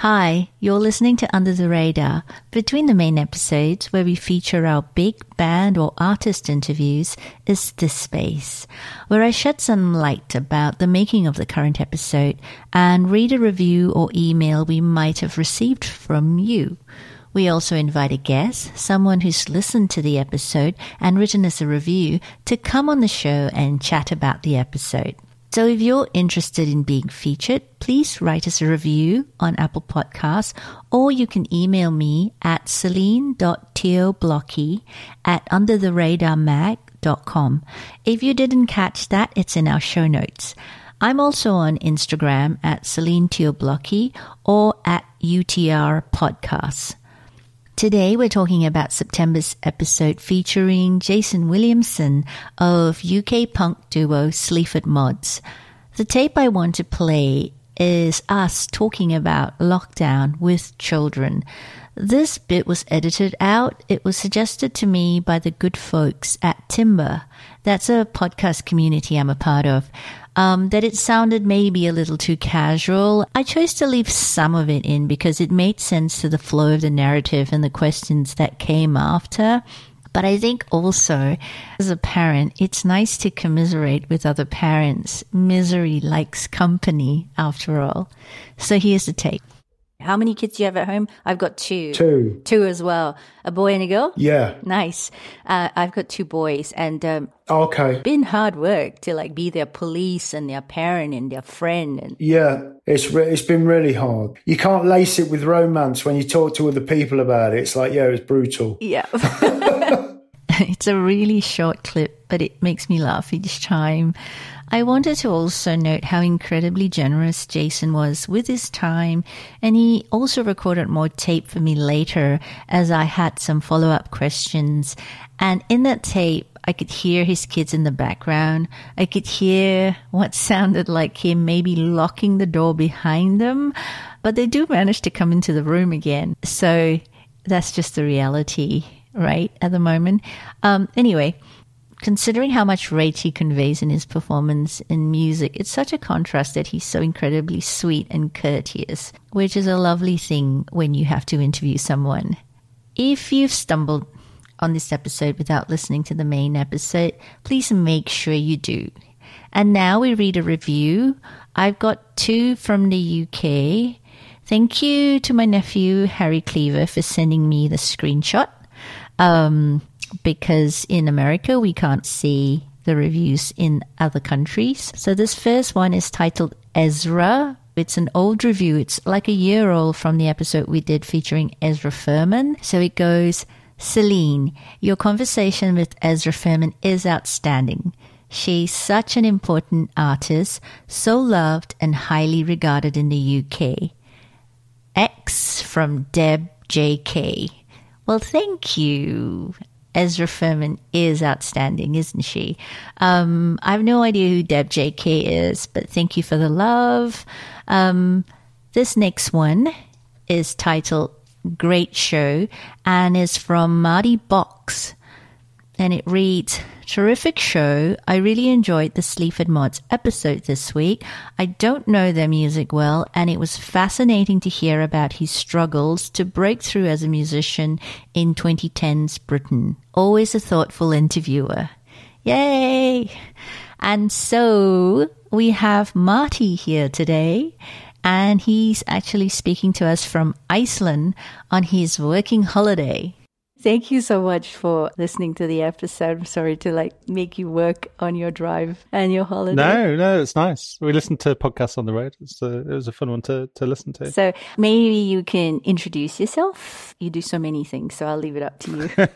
Hi, you're listening to Under the Radar. Between the main episodes, where we feature our big band or artist interviews, is this space, where I shed some light about the making of the current episode and read a review or email we might have received from you. We also invite a guest, someone who's listened to the episode and written us a review, to come on the show and chat about the episode. So if you're interested in being featured, please write us a review on Apple Podcasts or you can email me at celine.teoblockey at undertheradarmag.com. If you didn't catch that, it's in our show notes. I'm also on Instagram at Celine Teoblockey or at UTR Podcasts. Today we're talking about September's episode featuring Jason Williamson of UK punk duo Sleaford Mods. The tape I want to play is us talking about lockdown with children. This bit was edited out. It was suggested to me by the good folks at Timber. That's a podcast community I'm a part of um, that it sounded maybe a little too casual. I chose to leave some of it in because it made sense to the flow of the narrative and the questions that came after. But I think also, as a parent, it's nice to commiserate with other parents. Misery likes company, after all. So here's the tape. How many kids do you have at home? I've got two. Two. Two as well. A boy and a girl? Yeah. Nice. Uh, I've got two boys and, um, Okay. been hard work to like be their police and their parent and their friend and Yeah, it's re- it's been really hard. You can't lace it with romance when you talk to other people about it. It's like, yeah, it's brutal. yeah. it's a really short clip, but it makes me laugh each time. I wanted to also note how incredibly generous Jason was with his time, and he also recorded more tape for me later as I had some follow up questions. And in that tape, I could hear his kids in the background. I could hear what sounded like him maybe locking the door behind them, but they do manage to come into the room again. So that's just the reality, right, at the moment. Um, anyway, considering how much rage he conveys in his performance in music, it's such a contrast that he's so incredibly sweet and courteous, which is a lovely thing when you have to interview someone. If you've stumbled on this episode without listening to the main episode, please make sure you do. And now we read a review. I've got two from the UK. Thank you to my nephew, Harry Cleaver, for sending me the screenshot. Um, because in America, we can't see the reviews in other countries. So this first one is titled Ezra. It's an old review. It's like a year old from the episode we did featuring Ezra Furman. So it goes, Celine, your conversation with Ezra Furman is outstanding. She's such an important artist, so loved and highly regarded in the UK. X from Deb JK. Well, thank you. Ezra Furman is outstanding, isn't she? Um, I have no idea who Deb JK is, but thank you for the love. Um, this next one is titled Great Show and is from Marty Box. And it reads, Terrific show. I really enjoyed the Sleaford Mods episode this week. I don't know their music well, and it was fascinating to hear about his struggles to break through as a musician in 2010's Britain. Always a thoughtful interviewer. Yay! And so we have Marty here today, and he's actually speaking to us from Iceland on his working holiday. Thank you so much for listening to the episode. I'm sorry to like make you work on your drive and your holiday. No, no, it's nice. We listened to podcasts on the road. It's a, it was a fun one to, to listen to. So maybe you can introduce yourself. You do so many things, so I'll leave it up to you.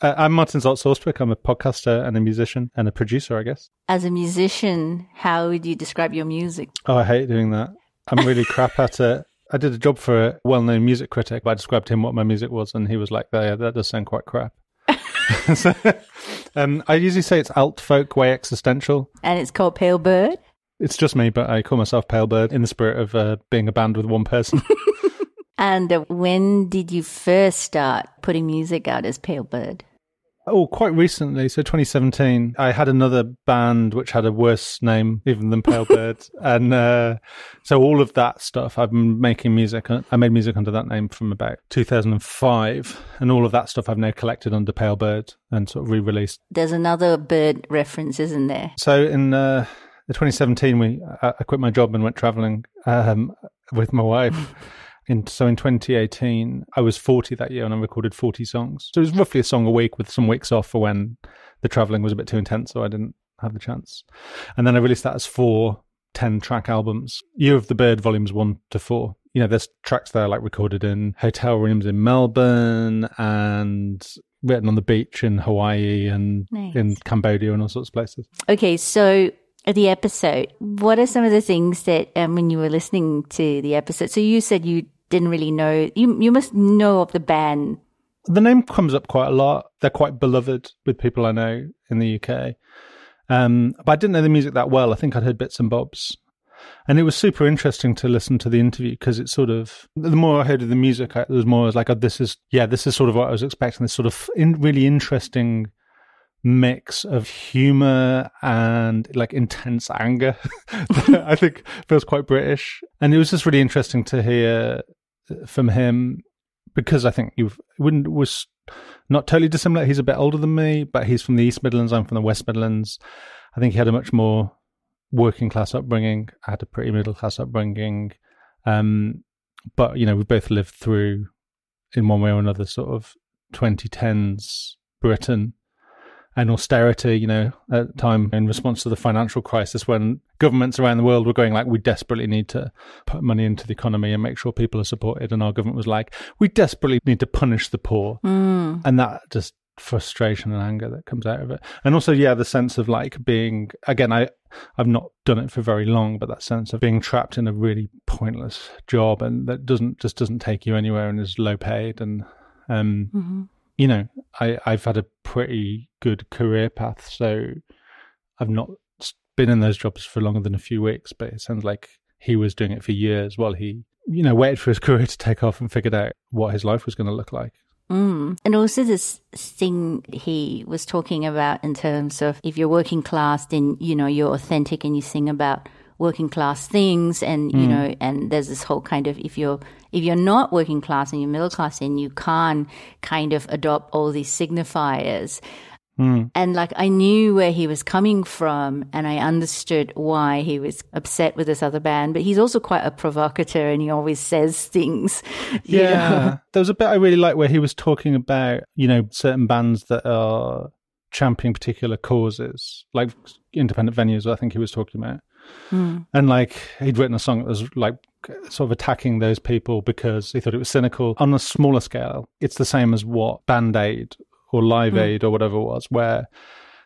uh, I'm Martin Zaltz I'm a podcaster and a musician and a producer, I guess. As a musician, how would you describe your music? Oh, I hate doing that. I'm really crap at it. I did a job for a well-known music critic. but I described to him what my music was, and he was like, "Yeah, that does sound quite crap." so, um, I usually say it's alt folk, way existential. And it's called Pale Bird. It's just me, but I call myself Pale Bird in the spirit of uh, being a band with one person. and uh, when did you first start putting music out as Pale Bird? Oh, quite recently, so 2017, I had another band which had a worse name even than Pale Bird, and uh, so all of that stuff I've been making music. I made music under that name from about 2005, and all of that stuff I've now collected under Pale Bird and sort of re-released. There's another bird reference, isn't there? So in uh, the 2017, we I quit my job and went traveling um, with my wife. In, so in 2018, I was 40 that year and I recorded 40 songs. So it was roughly a song a week with some weeks off for when the traveling was a bit too intense, so I didn't have the chance. And then I released that as four 10 track albums. Year of the Bird, volumes one to four. You know, there's tracks there like recorded in hotel rooms in Melbourne and written on the beach in Hawaii and nice. in Cambodia and all sorts of places. Okay, so the episode, what are some of the things that um, when you were listening to the episode? So you said you didn't really know. You you must know of the band. The name comes up quite a lot. They're quite beloved with people I know in the UK. Um, but I didn't know the music that well. I think I'd heard bits and bobs. And it was super interesting to listen to the interview because it's sort of the more I heard of the music, I, there was more I was like, oh, this is yeah, this is sort of what I was expecting. This sort of in, really interesting mix of humor and like intense anger. I think feels quite British, and it was just really interesting to hear from him because I think you wouldn't was not totally dissimilar. He's a bit older than me, but he's from the East Midlands. I'm from the West Midlands. I think he had a much more working class upbringing. I had a pretty middle class upbringing. Um, but you know, we both lived through, in one way or another, sort of 2010s Britain and austerity, you know, at the time in response to the financial crisis when governments around the world were going like, we desperately need to put money into the economy and make sure people are supported. And our government was like, we desperately need to punish the poor. Mm. And that just frustration and anger that comes out of it. And also, yeah, the sense of like being, again, I, I've not done it for very long, but that sense of being trapped in a really pointless job and that doesn't, just doesn't take you anywhere and is low paid and, um, mm-hmm you know, I, I've had a pretty good career path, so I've not been in those jobs for longer than a few weeks, but it sounds like he was doing it for years while he, you know, waited for his career to take off and figured out what his life was going to look like. Mm. And also this thing he was talking about in terms of if you're working class, then, you know, you're authentic and you sing about working class things and you mm. know and there's this whole kind of if you're if you're not working class and you're middle class and you can't kind of adopt all these signifiers mm. and like i knew where he was coming from and i understood why he was upset with this other band but he's also quite a provocateur and he always says things yeah know? there was a bit i really like where he was talking about you know certain bands that are championing particular causes like independent venues i think he was talking about Mm. And like he'd written a song that was like sort of attacking those people because he thought it was cynical. On a smaller scale, it's the same as what Band Aid or Live mm. Aid or whatever it was, where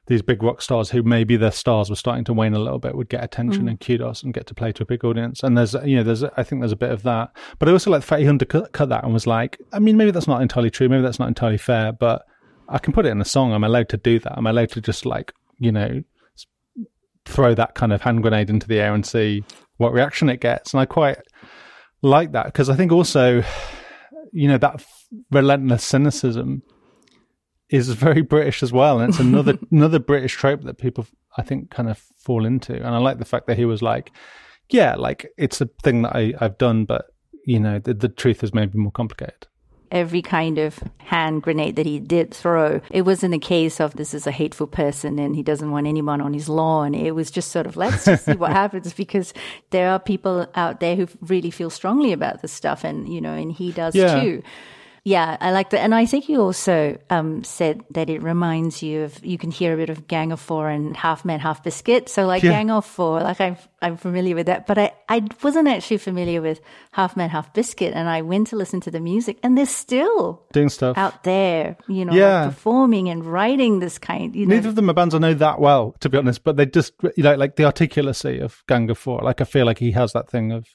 these big rock stars who maybe their stars were starting to wane a little bit would get attention mm. and kudos and get to play to a big audience. And there's, you know, there's, I think there's a bit of that. But I also like the fact he undercut that and was like, I mean, maybe that's not entirely true. Maybe that's not entirely fair, but I can put it in a song. I'm allowed to do that. I'm allowed to just like, you know, throw that kind of hand grenade into the air and see what reaction it gets. And I quite like that because I think also, you know, that relentless cynicism is very British as well, and it's another another British trope that people I think kind of fall into. And I like the fact that he was like, yeah, like it's a thing that I I've done, but you know, the, the truth is maybe more complicated every kind of hand grenade that he did throw. It wasn't a case of this is a hateful person and he doesn't want anyone on his lawn. It was just sort of let's just see what happens because there are people out there who really feel strongly about this stuff and you know and he does yeah. too. Yeah, I like that. And I think you also um, said that it reminds you of, you can hear a bit of Gang of Four and Half Man, Half Biscuit. So like yeah. Gang of Four, like I'm, I'm familiar with that, but I, I wasn't actually familiar with Half Man, Half Biscuit. And I went to listen to the music and they're still doing stuff out there, you know, yeah. like performing and writing this kind, you know. Neither of them are bands I know that well, to be honest, but they just, you know, like the articulacy of Gang of Four. Like I feel like he has that thing of,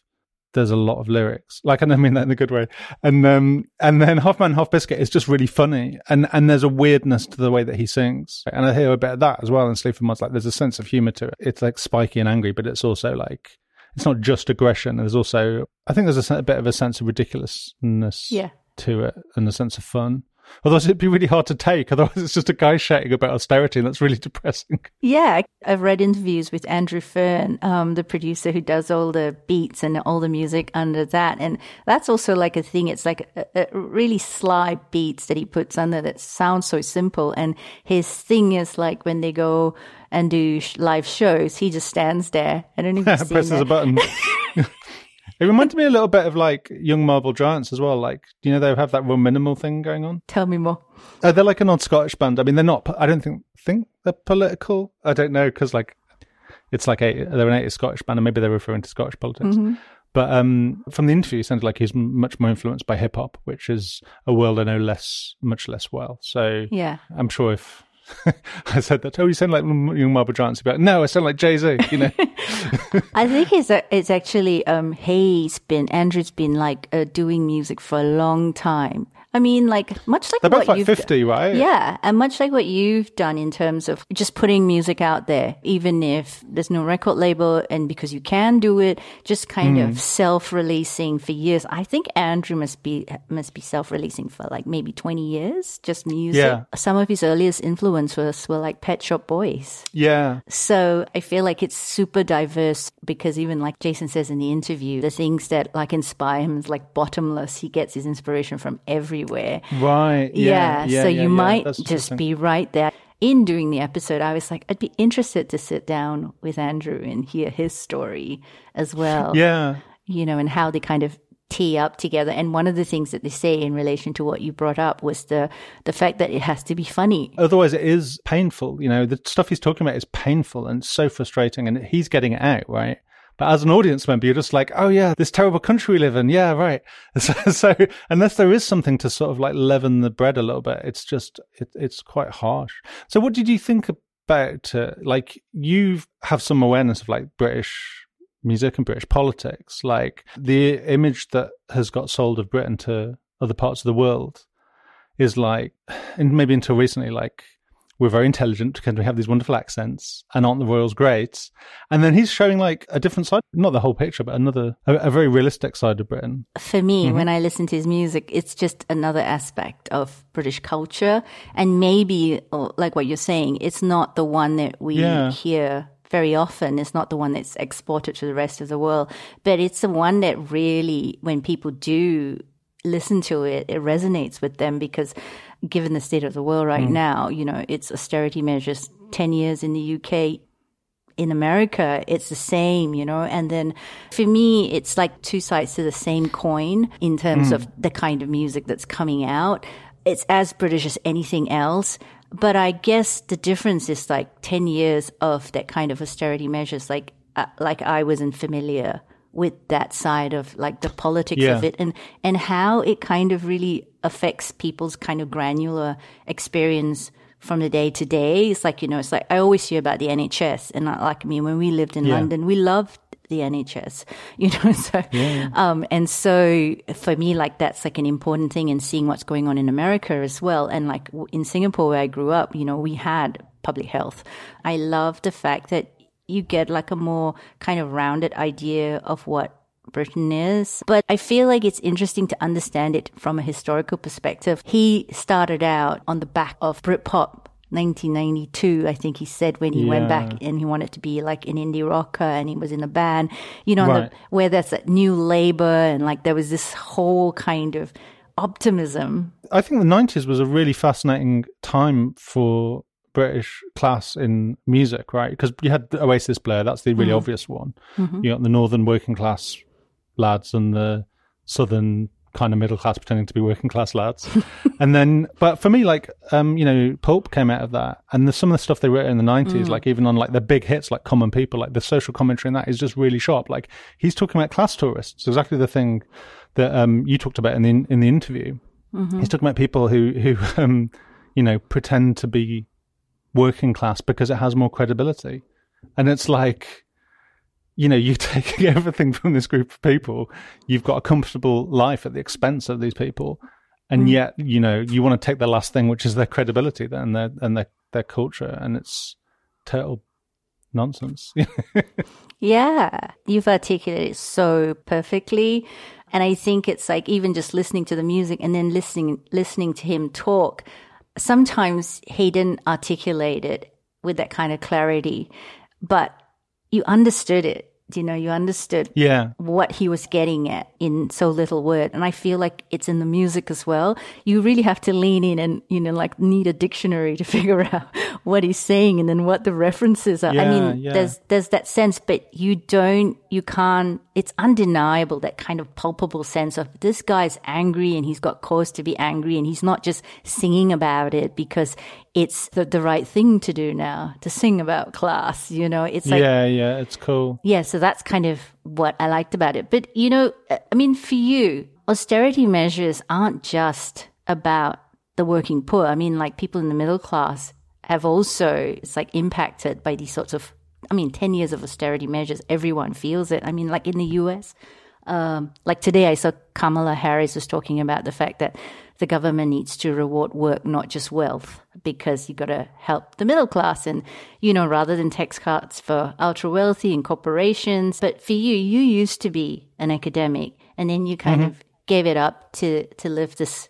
there's a lot of lyrics. Like, and I mean that in a good way. And um, and then Half Man Half Biscuit is just really funny, and and there's a weirdness to the way that he sings, and I hear a bit of that as well in Sleaford Mods. Like, there's a sense of humor to it. It's like spiky and angry, but it's also like it's not just aggression. There's also I think there's a, a bit of a sense of ridiculousness yeah. to it, and a sense of fun. Otherwise, it'd be really hard to take. Otherwise, it's just a guy shouting about austerity, and that's really depressing. Yeah, I've read interviews with Andrew Fearn, um, the producer who does all the beats and all the music under that, and that's also like a thing. It's like a, a really sly beats that he puts under that sounds so simple, and his thing is like when they go and do live shows, he just stands there. I don't even presses a button. It reminded me a little bit of like Young Marble Giants as well. Like, do you know they have that real minimal thing going on? Tell me more. Uh, they're like an odd Scottish band. I mean, they're not. I don't think think they're political. I don't know because like it's like a they're an 80s Scottish band, and maybe they're referring to Scottish politics. Mm-hmm. But um, from the interview, it sounded like he's much more influenced by hip hop, which is a world I know less, much less well. So yeah, I'm sure if I said that. Oh, you sound like young Marble Giants. But no, I sound like Jay Z. You know. I think it's a, it's actually um, he's been Andrew's been like uh, doing music for a long time, I mean, like much like they're both like fifty, right? Yeah, and much like what you've done in terms of just putting music out there, even if there's no record label, and because you can do it, just kind mm. of self-releasing for years. I think Andrew must be must be self-releasing for like maybe twenty years, just music. Yeah. Some of his earliest influences were like Pet Shop Boys. Yeah. So I feel like it's super diverse because even like Jason says in the interview, the things that like inspire him is like bottomless. He gets his inspiration from everywhere everywhere. Right. Yeah. yeah, yeah so yeah, you might just be right there. In doing the episode, I was like, I'd be interested to sit down with Andrew and hear his story as well. Yeah. You know, and how they kind of tee up together. And one of the things that they say in relation to what you brought up was the the fact that it has to be funny. Otherwise, it is painful. You know, the stuff he's talking about is painful and so frustrating, and he's getting it out right. But as an audience member, you're just like, oh yeah, this terrible country we live in. Yeah, right. So, so unless there is something to sort of like leaven the bread a little bit, it's just, it, it's quite harsh. So what did you think about, uh, like you have some awareness of like British music and British politics, like the image that has got sold of Britain to other parts of the world is like, and maybe until recently, like we're very intelligent because we have these wonderful accents? And aren't the royals great? And then he's showing like a different side not the whole picture but another a, a very realistic side of britain. For me mm-hmm. when i listen to his music it's just another aspect of british culture. And maybe like what you're saying it's not the one that we yeah. hear very often. It's not the one that's exported to the rest of the world. But it's the one that really when people do listen to it, it resonates with them because given the state of the world right mm. now, you know, it's austerity measures 10 years in the UK. In America, it's the same, you know, and then for me, it's like two sides to the same coin in terms mm. of the kind of music that's coming out. It's as British as anything else. But I guess the difference is like 10 years of that kind of austerity measures, like, uh, like I wasn't familiar with that side of like the politics yeah. of it and and how it kind of really affects people's kind of granular experience from the day to day. It's like you know, it's like I always hear about the NHS, and like I mean, when we lived in yeah. London, we loved the NHS, you know. So, yeah. um, and so for me, like that's like an important thing in seeing what's going on in America as well. And like in Singapore, where I grew up, you know, we had public health. I love the fact that you get like a more kind of rounded idea of what Britain is. But I feel like it's interesting to understand it from a historical perspective. He started out on the back of Britpop 1992, I think he said when he yeah. went back and he wanted to be like an indie rocker and he was in a band, you know, right. the, where there's a new labor and like there was this whole kind of optimism. I think the 90s was a really fascinating time for British class in music, right? Because you had Oasis Blur, that's the really mm-hmm. obvious one. Mm-hmm. You got the northern working class lads and the southern kind of middle class pretending to be working class lads. and then, but for me, like, um, you know, Pulp came out of that. And the, some of the stuff they wrote in the 90s, mm. like even on like the big hits, like Common People, like the social commentary in that is just really sharp. Like he's talking about class tourists, exactly the thing that um, you talked about in the, in the interview. Mm-hmm. He's talking about people who, who um, you know, pretend to be working class because it has more credibility. And it's like, you know, you're taking everything from this group of people. You've got a comfortable life at the expense of these people. And mm. yet, you know, you want to take the last thing, which is their credibility and their, and their, their culture. And it's total nonsense. yeah. You've articulated it so perfectly. And I think it's like even just listening to the music and then listening, listening to him talk. Sometimes he didn't articulate it with that kind of clarity, but you understood it you know, you understood yeah. what he was getting at in so little word. And I feel like it's in the music as well. You really have to lean in and, you know, like need a dictionary to figure out what he's saying and then what the references are. Yeah, I mean, yeah. there's, there's that sense, but you don't, you can't, it's undeniable that kind of palpable sense of this guy's angry and he's got cause to be angry and he's not just singing about it because it's the, the right thing to do now to sing about class. You know, it's like, yeah, yeah, it's cool. yeah, so that's kind of what I liked about it. But, you know, uh, I mean, for you, austerity measures aren't just about the working poor. I mean, like people in the middle class have also, it's like impacted by these sorts of, I mean, 10 years of austerity measures. Everyone feels it. I mean, like in the US, um, like today I saw Kamala Harris was talking about the fact that the government needs to reward work, not just wealth, because you got to help the middle class. And, you know, rather than tax cuts for ultra wealthy and corporations. But for you, you used to be an academic and then you kind of gave it up to, to live this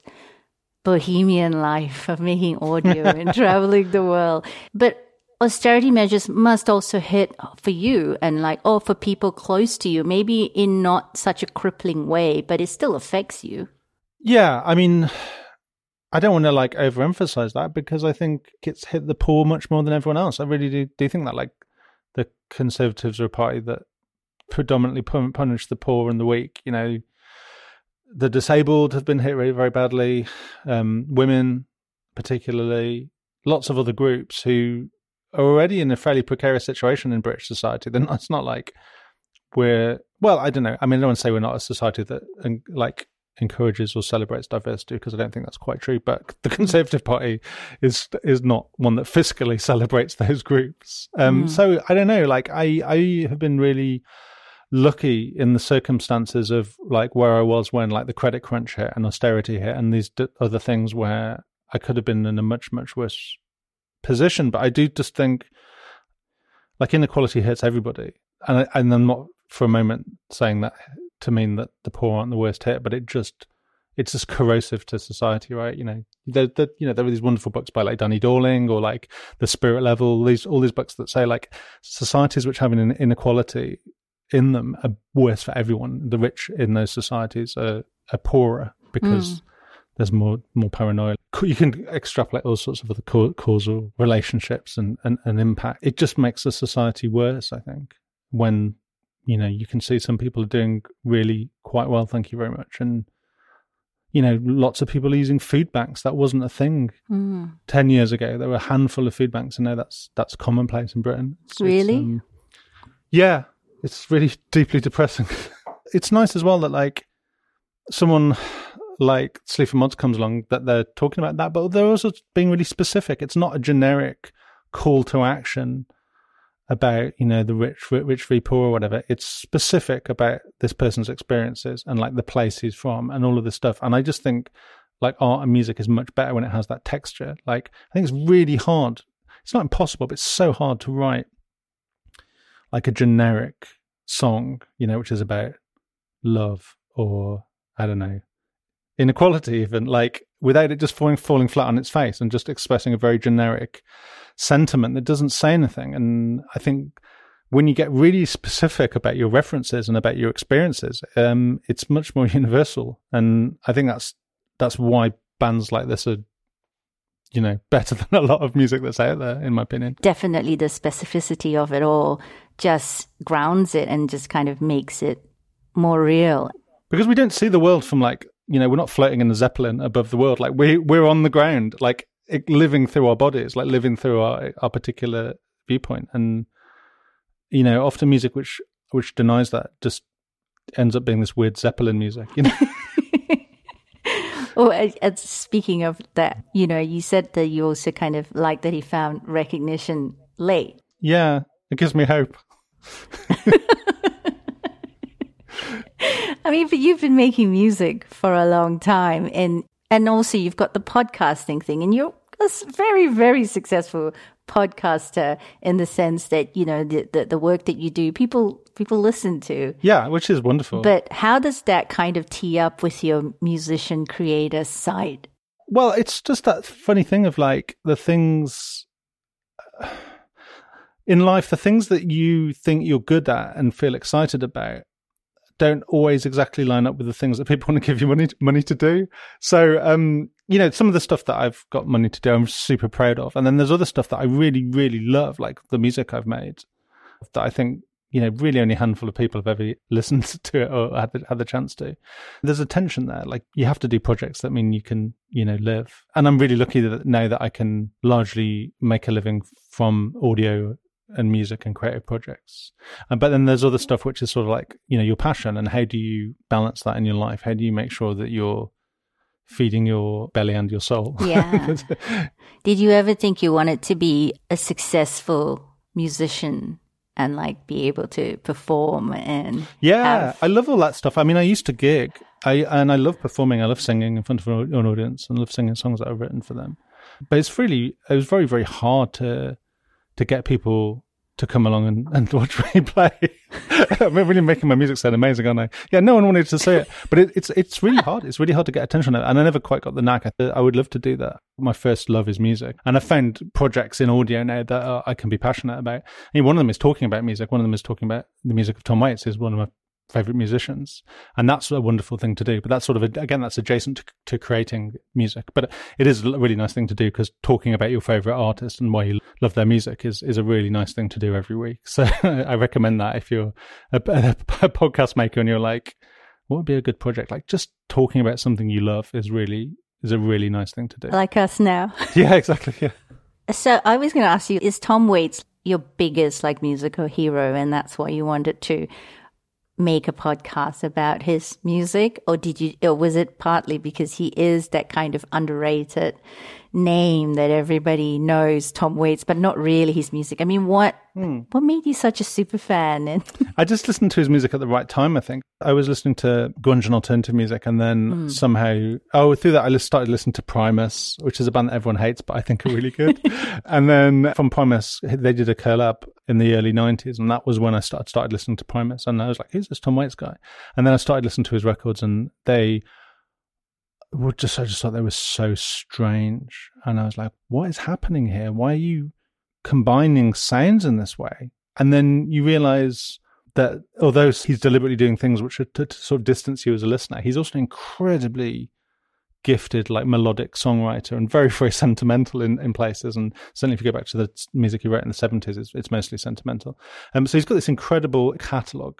bohemian life of making audio and traveling the world. But austerity measures must also hit for you and like, or for people close to you, maybe in not such a crippling way, but it still affects you. Yeah, I mean, I don't want to like overemphasize that because I think it's hit the poor much more than everyone else. I really do, do think that like the Conservatives are a party that predominantly punish the poor and the weak. You know, the disabled have been hit very, very badly. Um, women, particularly, lots of other groups who are already in a fairly precarious situation in British society. Then it's not like we're well. I don't know. I mean, I don't want to say we're not a society that like encourages or celebrates diversity because I don't think that's quite true. But the Conservative Party is is not one that fiscally celebrates those groups. Um, mm. So I don't know. Like I I have been really lucky in the circumstances of like where I was when like the credit crunch hit and austerity hit and these d- other things where I could have been in a much much worse position. But I do just think like inequality hurts everybody, and I, and I'm not for a moment saying that to mean that the poor aren't the worst hit, but it just it's just corrosive to society, right? You know, there, there, you know, there are these wonderful books by like Danny Dorling or like The Spirit Level. These all these books that say like societies which have an inequality in them are worse for everyone. The rich in those societies are, are poorer because mm. There's more more paranoia. You can extrapolate all sorts of other causal relationships and, and, and impact. It just makes the society worse, I think, when you know you can see some people are doing really quite well. Thank you very much, and you know, lots of people using food banks. That wasn't a thing mm. ten years ago. There were a handful of food banks, and now that's that's commonplace in Britain. It's, really? It's, um, yeah, it's really deeply depressing. it's nice as well that like someone like Sleaford Mods comes along that they're talking about that, but they're also being really specific. It's not a generic call to action about you know the rich rich v poor or whatever. It's specific about this person's experiences and like the place he's from and all of this stuff. And i just think like art and music is much better when it has that texture. Like i think it's really hard. It's not impossible but it's so hard to write like a generic song you know which is about love or i don't know inequality even like without it just falling falling flat on its face and just expressing a very generic sentiment that doesn't say anything. And I think when you get really specific about your references and about your experiences, um, it's much more universal. And I think that's that's why bands like this are, you know, better than a lot of music that's out there, in my opinion. Definitely, the specificity of it all just grounds it and just kind of makes it more real. Because we don't see the world from like you know we're not floating in a zeppelin above the world like we we're on the ground like living through our bodies, like living through our our particular viewpoint, and you know, often music which which denies that just ends up being this weird Zeppelin music, you know. Well, uh, uh, speaking of that, you know, you said that you also kind of like that he found recognition late. Yeah, it gives me hope. I mean, but you've been making music for a long time, and and also you've got the podcasting thing, and you're a very, very successful podcaster in the sense that you know the, the, the work that you do people people listen to. Yeah which is wonderful. But how does that kind of tee up with your musician creator side? Well it's just that funny thing of like the things in life the things that you think you're good at and feel excited about don't always exactly line up with the things that people want to give you money money to do. So, um, you know, some of the stuff that I've got money to do, I'm super proud of, and then there's other stuff that I really, really love, like the music I've made, that I think you know really only a handful of people have ever listened to it or had the, had the chance to. There's a tension there. Like you have to do projects that mean you can you know live, and I'm really lucky that now that I can largely make a living from audio and music and creative projects. Uh, but then there's other stuff which is sort of like, you know, your passion and how do you balance that in your life? How do you make sure that you're feeding your belly and your soul? Yeah. Did you ever think you wanted to be a successful musician? And like be able to perform and yeah, have... I love all that stuff. I mean, I used to gig, I and I love performing. I love singing in front of an audience, and love singing songs that I've written for them. But it's really, it was very, very hard to to get people to come along and, and watch me play. I'm really making my music sound amazing, aren't I? Yeah, no one wanted to say it, but it, it's it's really hard. It's really hard to get attention, and I never quite got the knack. I, I would love to do that. My first love is music, and I found projects in audio now that uh, I can be passionate about. And one of them is talking about music. One of them is talking about the music of Tom Waits. Is one of my favorite musicians. And that's a wonderful thing to do. But that's sort of a, again that's adjacent to, to, creating music. But it is a really nice thing to do because talking about your favorite artist and why you love their music is is a really nice thing to do every week. So i recommend that if you're a, a, a podcast maker and you're like what would be a good project? Like just talking about something you love is really is a really nice thing to do. Like us now. Yeah exactly yeah. So i was going to ask you is tom waits your biggest like musical hero? And that's why you wanted to make a podcast about his music or did you or was it partly because he is that kind of underrated name that everybody knows Tom Waits, but not really his music. I mean, what mm. what made you such a super fan? And I just listened to his music at the right time. I think I was listening to grunge and alternative music, and then mm. somehow, oh, through that, I started listening to Primus, which is a band that everyone hates, but I think are really good. and then from Primus, they did a collab in the early '90s, and that was when I started started listening to Primus, and I was like, who's this Tom Waits guy? And then I started listening to his records, and they well, just I just thought they were so strange, and I was like, "What is happening here? Why are you combining sounds in this way?" And then you realize that although he's deliberately doing things which are to, to sort of distance you as a listener, he's also incredibly gifted, like melodic songwriter, and very very sentimental in, in places. And certainly, if you go back to the music he wrote in the seventies, it's, it's mostly sentimental. Um, so he's got this incredible catalog.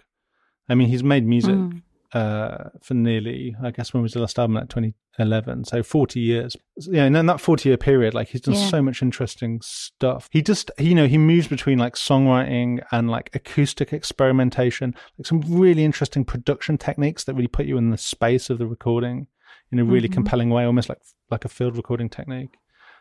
I mean, he's made music. Mm uh, for nearly, I guess, when was the last album? Like 2011. So 40 years. Yeah, and in that 40 year period, like he's done yeah. so much interesting stuff. He just, you know, he moves between like songwriting and like acoustic experimentation, like some really interesting production techniques that really put you in the space of the recording in a really mm-hmm. compelling way, almost like like a field recording technique.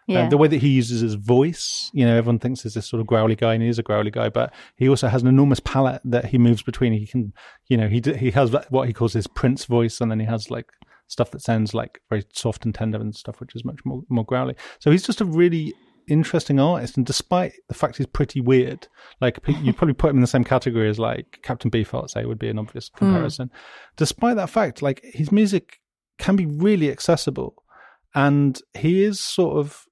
Yeah. the way that he uses his voice, you know, everyone thinks he's this sort of growly guy, and he is a growly guy, but he also has an enormous palette that he moves between. He can, you know, he he has what he calls his Prince voice, and then he has like stuff that sounds like very soft and tender and stuff, which is much more more growly. So he's just a really interesting artist, and despite the fact he's pretty weird, like you probably put him in the same category as like Captain Beefheart, say, would be an obvious hmm. comparison. Mm. Despite that fact, like his music can be really accessible, and he is sort of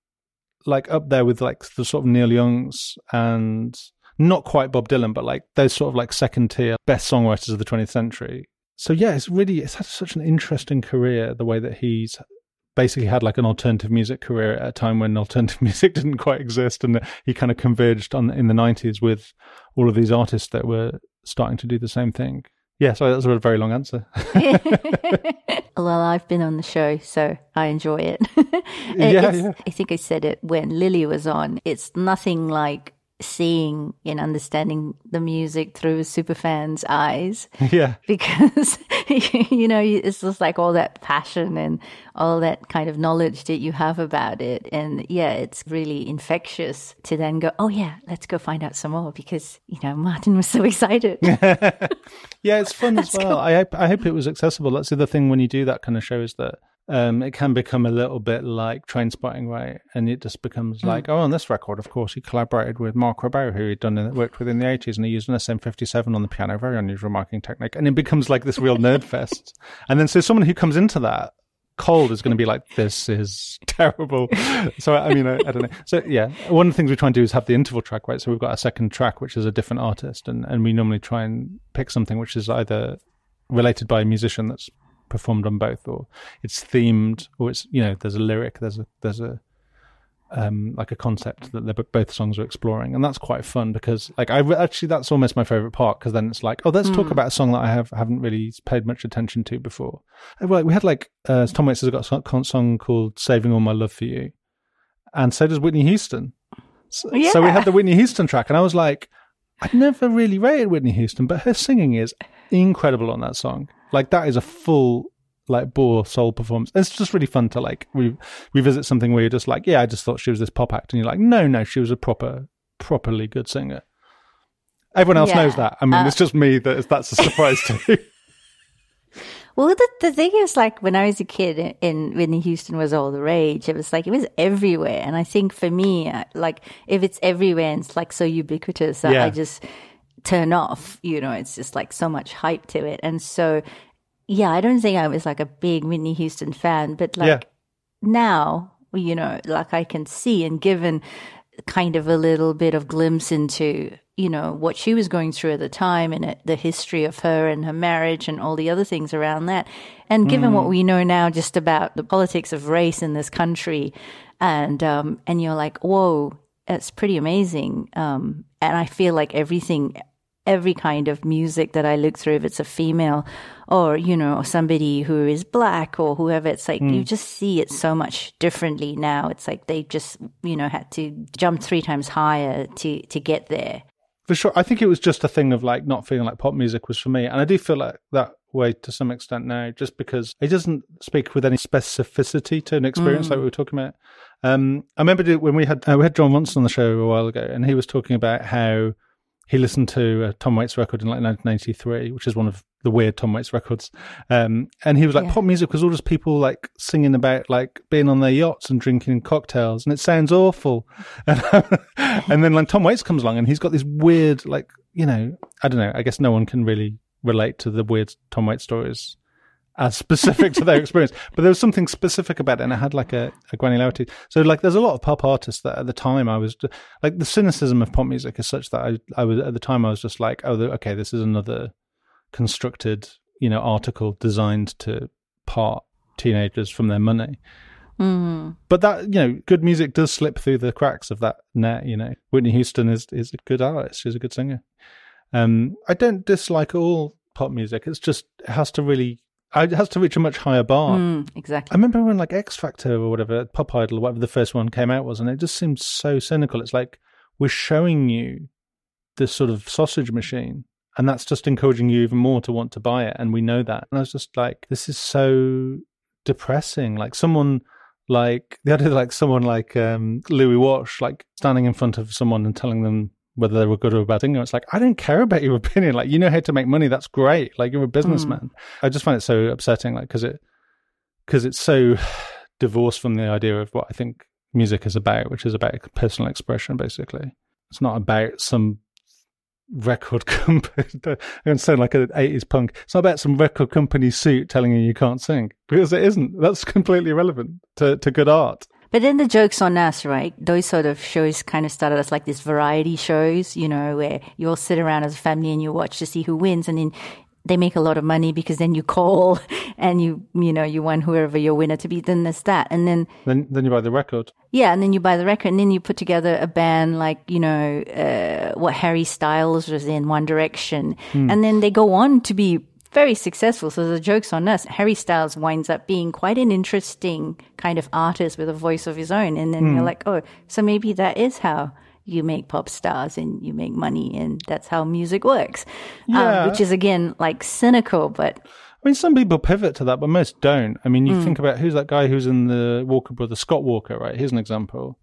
like up there with like the sort of Neil Youngs and not quite Bob Dylan, but like those sort of like second tier best songwriters of the 20th century. So yeah, it's really it's had such an interesting career the way that he's basically had like an alternative music career at a time when alternative music didn't quite exist and he kind of converged on in the 90s with all of these artists that were starting to do the same thing. Yeah, sorry, that was a very long answer. well, I've been on the show, so I enjoy it. yeah, yeah. I think I said it when Lily was on. It's nothing like seeing and understanding the music through a super fan's eyes. Yeah. Because, you know, it's just like all that passion and all that kind of knowledge that you have about it. And yeah, it's really infectious to then go, oh, yeah, let's go find out some more because, you know, Martin was so excited. yeah, it's fun as well. Cool. I, hope, I hope it was accessible. That's the other thing when you do that kind of show is that um, it can become a little bit like train spotting, right? And it just becomes mm. like, oh, on this record, of course, he collaborated with Marc Ribot, who he'd done in, worked with in the 80s, and he used an SM57 on the piano, very unusual marking technique. And it becomes like this real nerd fest. And then so someone who comes into that cold is going to be like, this is terrible. so, I mean, I, I, don't know. So, yeah, one of the things we try and do is have the interval track, right? So we've got a second track, which is a different artist, and, and we normally try and pick something which is either related by a musician that's performed on both, or it's themed, or it's you know there's a lyric, there's a there's a um, like a concept that both songs are exploring, and that's quite fun because like I actually that's almost my favorite part because then it's like oh let's mm. talk hmm. about a song that I have haven't really paid much attention to before. Like we had like uh, Tom Waits has got a song called "Saving All My Love for You," and so does Whitney Houston. So, yeah. so we had the Whitney Houston track, and I was like, I've never really rated Whitney Houston, but her singing is incredible on that song. Like that is a full like bore soul performance. It's just really fun to like re- revisit something where you're just like, yeah, I just thought she was this pop act, and you're like, no, no, she was a proper, properly good singer. Everyone else yeah. knows that. I mean, uh, it's just me that that's a surprise to you. Well, the, the thing is, like, when I was a kid and Whitney Houston was all the rage, it was like, it was everywhere. And I think for me, uh, like, if it's everywhere and it's like so ubiquitous, yeah. I just turn off, you know, it's just like so much hype to it. And so yeah, I don't think I was like a big Whitney Houston fan, but like yeah. now, you know, like I can see and given kind of a little bit of glimpse into, you know, what she was going through at the time and the history of her and her marriage and all the other things around that. And given mm. what we know now just about the politics of race in this country and, um, and you're like, whoa, it's pretty amazing. Um, and I feel like everything every kind of music that I look through, if it's a female or, you know, somebody who is black or whoever, it's like mm. you just see it so much differently now. It's like they just, you know, had to jump three times higher to, to get there. For sure. I think it was just a thing of like not feeling like pop music was for me. And I do feel like that way to some extent now, just because it doesn't speak with any specificity to an experience mm. like we were talking about. Um, I remember when we had uh, we had Jon Ronson on the show a while ago, and he was talking about how he listened to a Tom Waits record in like 1993, which is one of the weird Tom Waits records. Um, and he was like, yeah. pop music was all just people like singing about like being on their yachts and drinking cocktails, and it sounds awful. And, and then like Tom Waits comes along, and he's got this weird like you know I don't know. I guess no one can really relate to the weird Tom Waits stories as specific to their experience. But there was something specific about it, and it had like a, a granularity. So, like, there's a lot of pop artists that at the time I was like, the cynicism of pop music is such that I, I was at the time I was just like, oh, okay, this is another constructed, you know, article designed to part teenagers from their money. Mm. But that, you know, good music does slip through the cracks of that net. You know, Whitney Houston is is a good artist. She's a good singer. Um, I don't dislike all pop music. It's just it has to really it has to reach a much higher bar. Mm, exactly. I remember when like X Factor or whatever, Pop Idol whatever the first one came out was, and it just seemed so cynical. It's like we're showing you this sort of sausage machine, and that's just encouraging you even more to want to buy it. And we know that. And I was just like, this is so depressing. Like someone like the other like someone like um, Louis Walsh, like standing in front of someone and telling them whether they were good or bad thing. It's like, I don't care about your opinion. Like, you know how to make money. That's great. Like, you're a businessman. Mm. I just find it so upsetting, like, because it, because it's so divorced from the idea of what I think music is about, which is about personal expression, basically. It's not about some record company. I'm going to sound like an 80s punk. It's not about some record company suit telling you you can't sing because it isn't. That's completely irrelevant to, to good art. But then the joke's on us, right? Those sort of shows kind of started as like these variety shows, you know, where you all sit around as a family and you watch to see who wins. And then they make a lot of money because then you call and you, you know, you want whoever your winner to be. Then there's that. And then, then, then you buy the record. Yeah. And then you buy the record and then you put together a band like, you know, uh, what Harry Styles was in One Direction. Hmm. And then they go on to be very successful. So the joke's on us. Harry Styles winds up being quite an interesting kind of artist with a voice of his own. And then mm. you're hmm. like, oh, so maybe that is how you make pop stars and you make money and that's how music works. Um, yeah. Um, which is again like cynical, but I mean, some people pivot to that, but most don't. I mean, you mm. think about who's that guy who's in the Walker Brothers, Scott Walker, right? Here's an example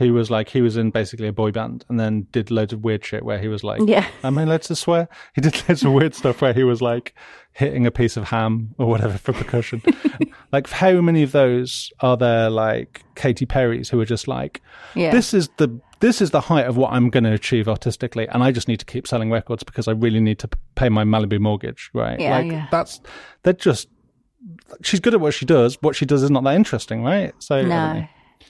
who was like he was in basically a boy band and then did loads of weird shit where he was like Yeah. am i allowed to swear he did loads of weird stuff where he was like hitting a piece of ham or whatever for percussion like how many of those are there like katy perry's who are just like Yeah. this is the this is the height of what i'm going to achieve artistically and i just need to keep selling records because i really need to pay my malibu mortgage right Yeah, like yeah. that's they're just she's good at what she does what she does is not that interesting right so no.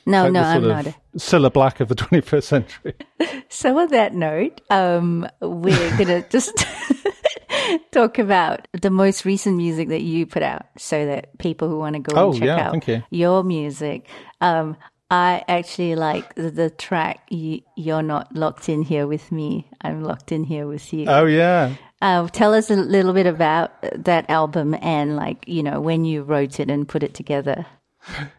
No, Like no, I'm not. Cilla Black of the 21st century. So on that note, um, we're gonna just talk about the most recent music that you put out, so that people who want to go Oh, and check yeah, out you. your music. Um, I actually like the, the track you, "You're Not Locked In Here with Me." I'm locked in here with you. Oh yeah. Uh, tell us a little bit about that album and, like, you know, when you wrote it and put it together.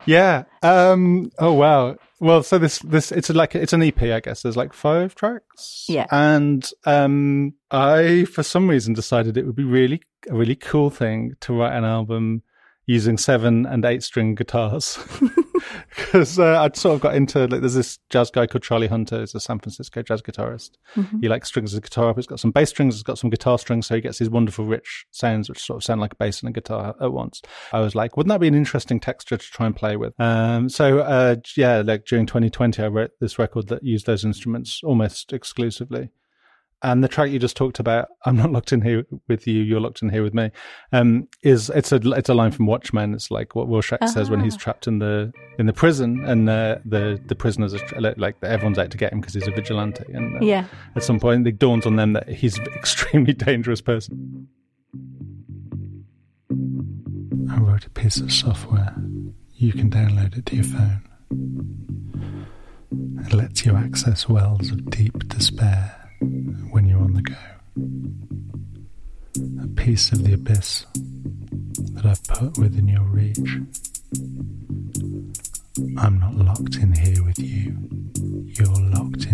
Yeah. Um oh wow. Well, so this this it's like it's an EP, I guess. There's like five tracks. Yeah. And um I for some reason decided it would be really a really cool thing to write an album using seven and eight string guitars. Because uh, I'd sort of got into like there's this jazz guy called Charlie Hunter, who's a San Francisco jazz guitarist. He like strings his guitar up. He's got some bass strings, he's got some guitar strings, so he gets these wonderful rich sounds which sort of sound like a bass and a guitar at once. I was like, wouldn't that be an interesting texture to try and play with? Um, so uh, yeah, like during 2020, I wrote this record that used those instruments almost exclusively. And the track you just talked about, "I'm not locked in here with you, you're locked in here with me," um, is it's a it's a line from Watchmen. It's like what Rorschach says when he's trapped in the in the prison, and uh, the the prisoners are like everyone's out to get him because he's a vigilante. And uh, Yeah. at some point, it dawns on them that he's an extremely dangerous person. I wrote a piece of software. You can download it to your phone. It lets you access wells of deep despair when you're on the go. A piece of the abyss that I've put within your reach. I'm not locked in here with you. You're locked in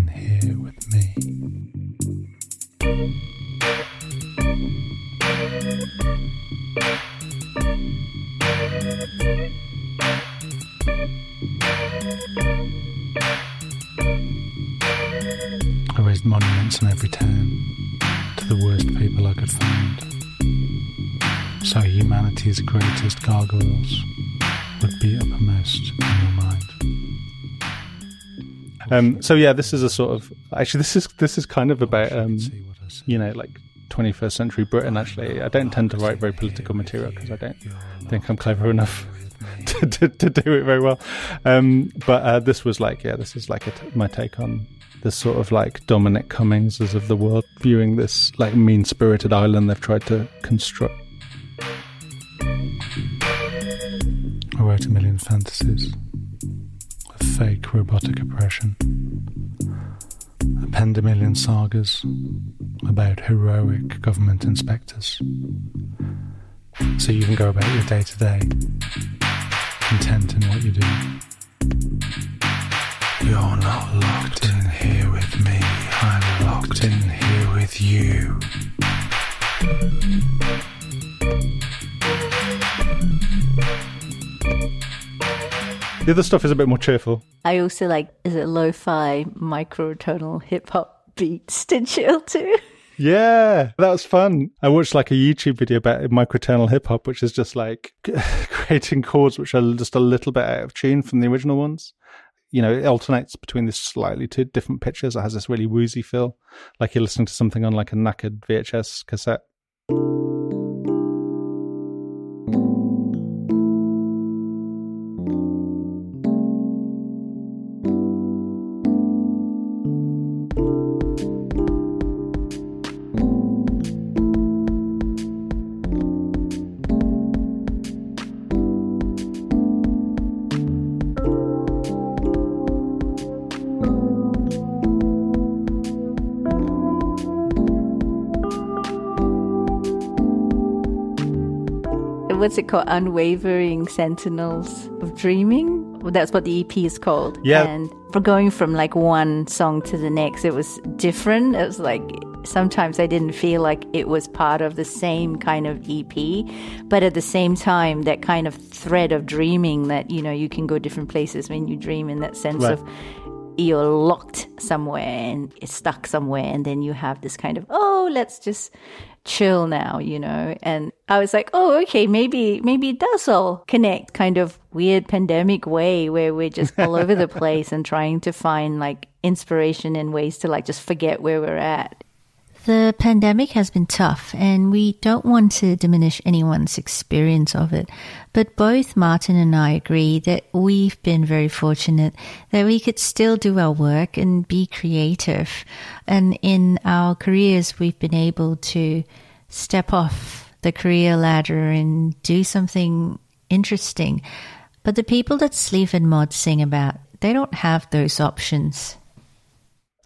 monuments in every town to the worst people I could find. So humanity's greatest gargoyles would be uppermost in your mind. Um, so yeah, this is a sort of actually this is this is kind of about um, See what I see. you know like 21st century Britain. Actually, I don't tend to write very political material because I don't think I'm clever enough to, to, to do it very well. Um, but uh, this was like yeah, this is like a t- my take on this sort of like Dominic Cummings of the world viewing this like mean spirited island they've tried to construct. I wrote a million fantasies of fake robotic oppression. I penned a million sagas about heroic government inspectors. So you can go about your day to day, content in what you do. You're not locked in with you. The other stuff is a bit more cheerful. I also like, is it lo fi microtonal hip hop beats to chill to? Yeah, that was fun. I watched like a YouTube video about microtonal hip hop, which is just like creating chords which are just a little bit out of tune from the original ones. You know, it alternates between this slightly two different pitches. It has this really woozy feel, like you're listening to something on like a knackered VHS cassette. What's it called? Unwavering Sentinels of Dreaming? Well, that's what the EP is called. Yeah. And for going from like one song to the next, it was different. It was like sometimes I didn't feel like it was part of the same kind of EP, but at the same time, that kind of thread of dreaming that, you know, you can go different places when you dream in that sense Right. of you're locked somewhere and stuck somewhere and then you have this kind of oh let's just chill now, you know? And I was like, oh, okay, maybe, maybe it does all connect kind of weird pandemic way where we're just all over the place and trying to find like inspiration and ways to like just forget where we're at. The pandemic has been tough, and we don't want to diminish anyone's experience of it. But both Martin and I agree that we've been very fortunate that we could still do our work and be creative. And in our careers, we've been able to step off the career ladder and do something interesting. But the people that Sleaford Mods sing about, they don't have those options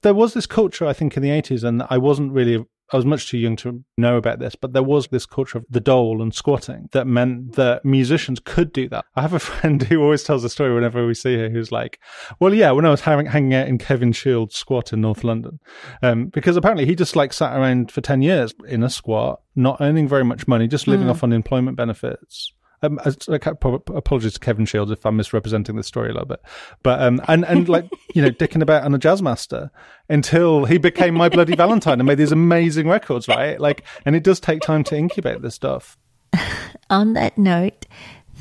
there was this culture, I think, in the 80s, and I wasn't really I was much too young to know about this, but there was this culture of the dole and squatting that meant that musicians could do that. I have a friend who always tells a story whenever we see her who's like, well, yeah, when I was hanging, hanging out in Kevin Shields' squat in North London, um, because apparently he just like sat around for 10 years in a squat, not earning very much money, just living mm. off unemployment benefits. Um, apologies to Kevin Shields if I'm misrepresenting the story a little bit, but um, and and like you know, dicking about on a jazz master until he became my bloody Valentine and made these amazing records, right? Like, and it does take time to incubate this stuff. on that note,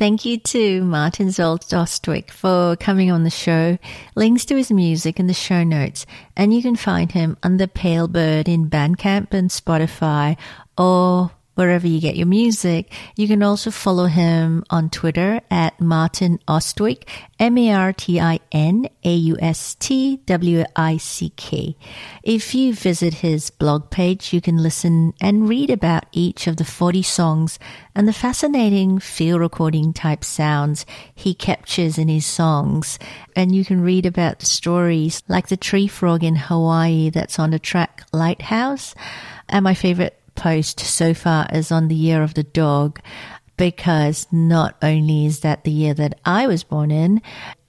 Thank you to Martin Zaltz Austwick for coming on the show. Links to his music in the show notes, and you can find him under Pale Bird in Bandcamp and Spotify or wherever you get your music. You can also follow him on Twitter at Martin Austwick, M-A-R-T-I-N-A-U-S-T-W-I-C-K. If you visit his blog page, you can listen and read about each of the 40 songs and the fascinating field recording type sounds he captures in his songs. And you can read about the stories like the tree frog in Hawaii that's on the track Lighthouse. And my favorite post so far is on the year of the dog because not only is that the year that I was born in,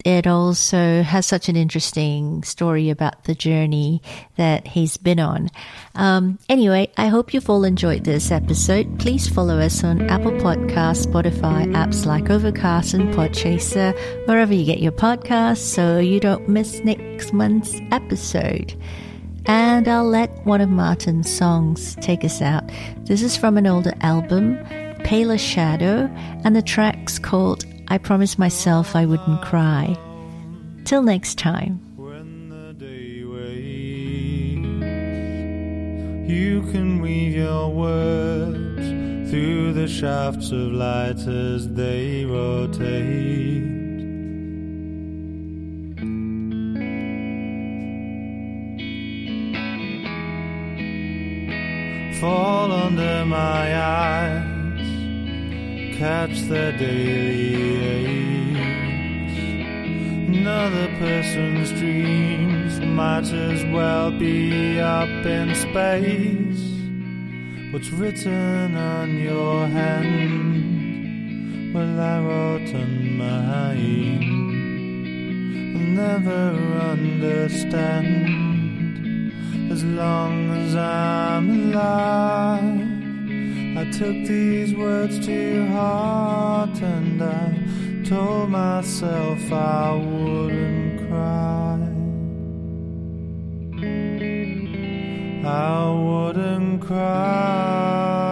it also has such an interesting story about the journey that he's been on. Um, anyway, I hope you've all enjoyed this episode. Please follow us on Apple Podcasts, Spotify, apps like Overcast and Podchaser, wherever you get your podcasts, so you don't miss next month's episode and I'll let one of Martin's songs take us out. This is from an older album, Paler Shadow, and the track's called I Promised Myself I Wouldn't Cry. Till next time. You can weave your words through the shafts of light as they rotate. Fall under my eyes, catch their daily aches. Another person's dreams might as well be up in space. What's written on your hand? Well, I wrote on mine. I'll never understand as long as I'm alive. I took these words to heart and I told myself I wouldn't cry. I wouldn't cry.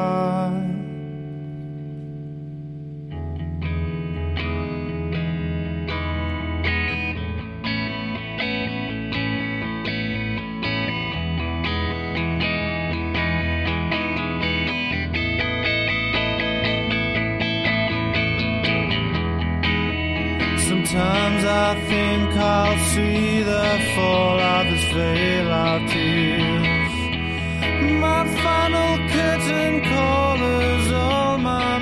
I think I'll see the fall of this veil of tears. My final curtain call is all my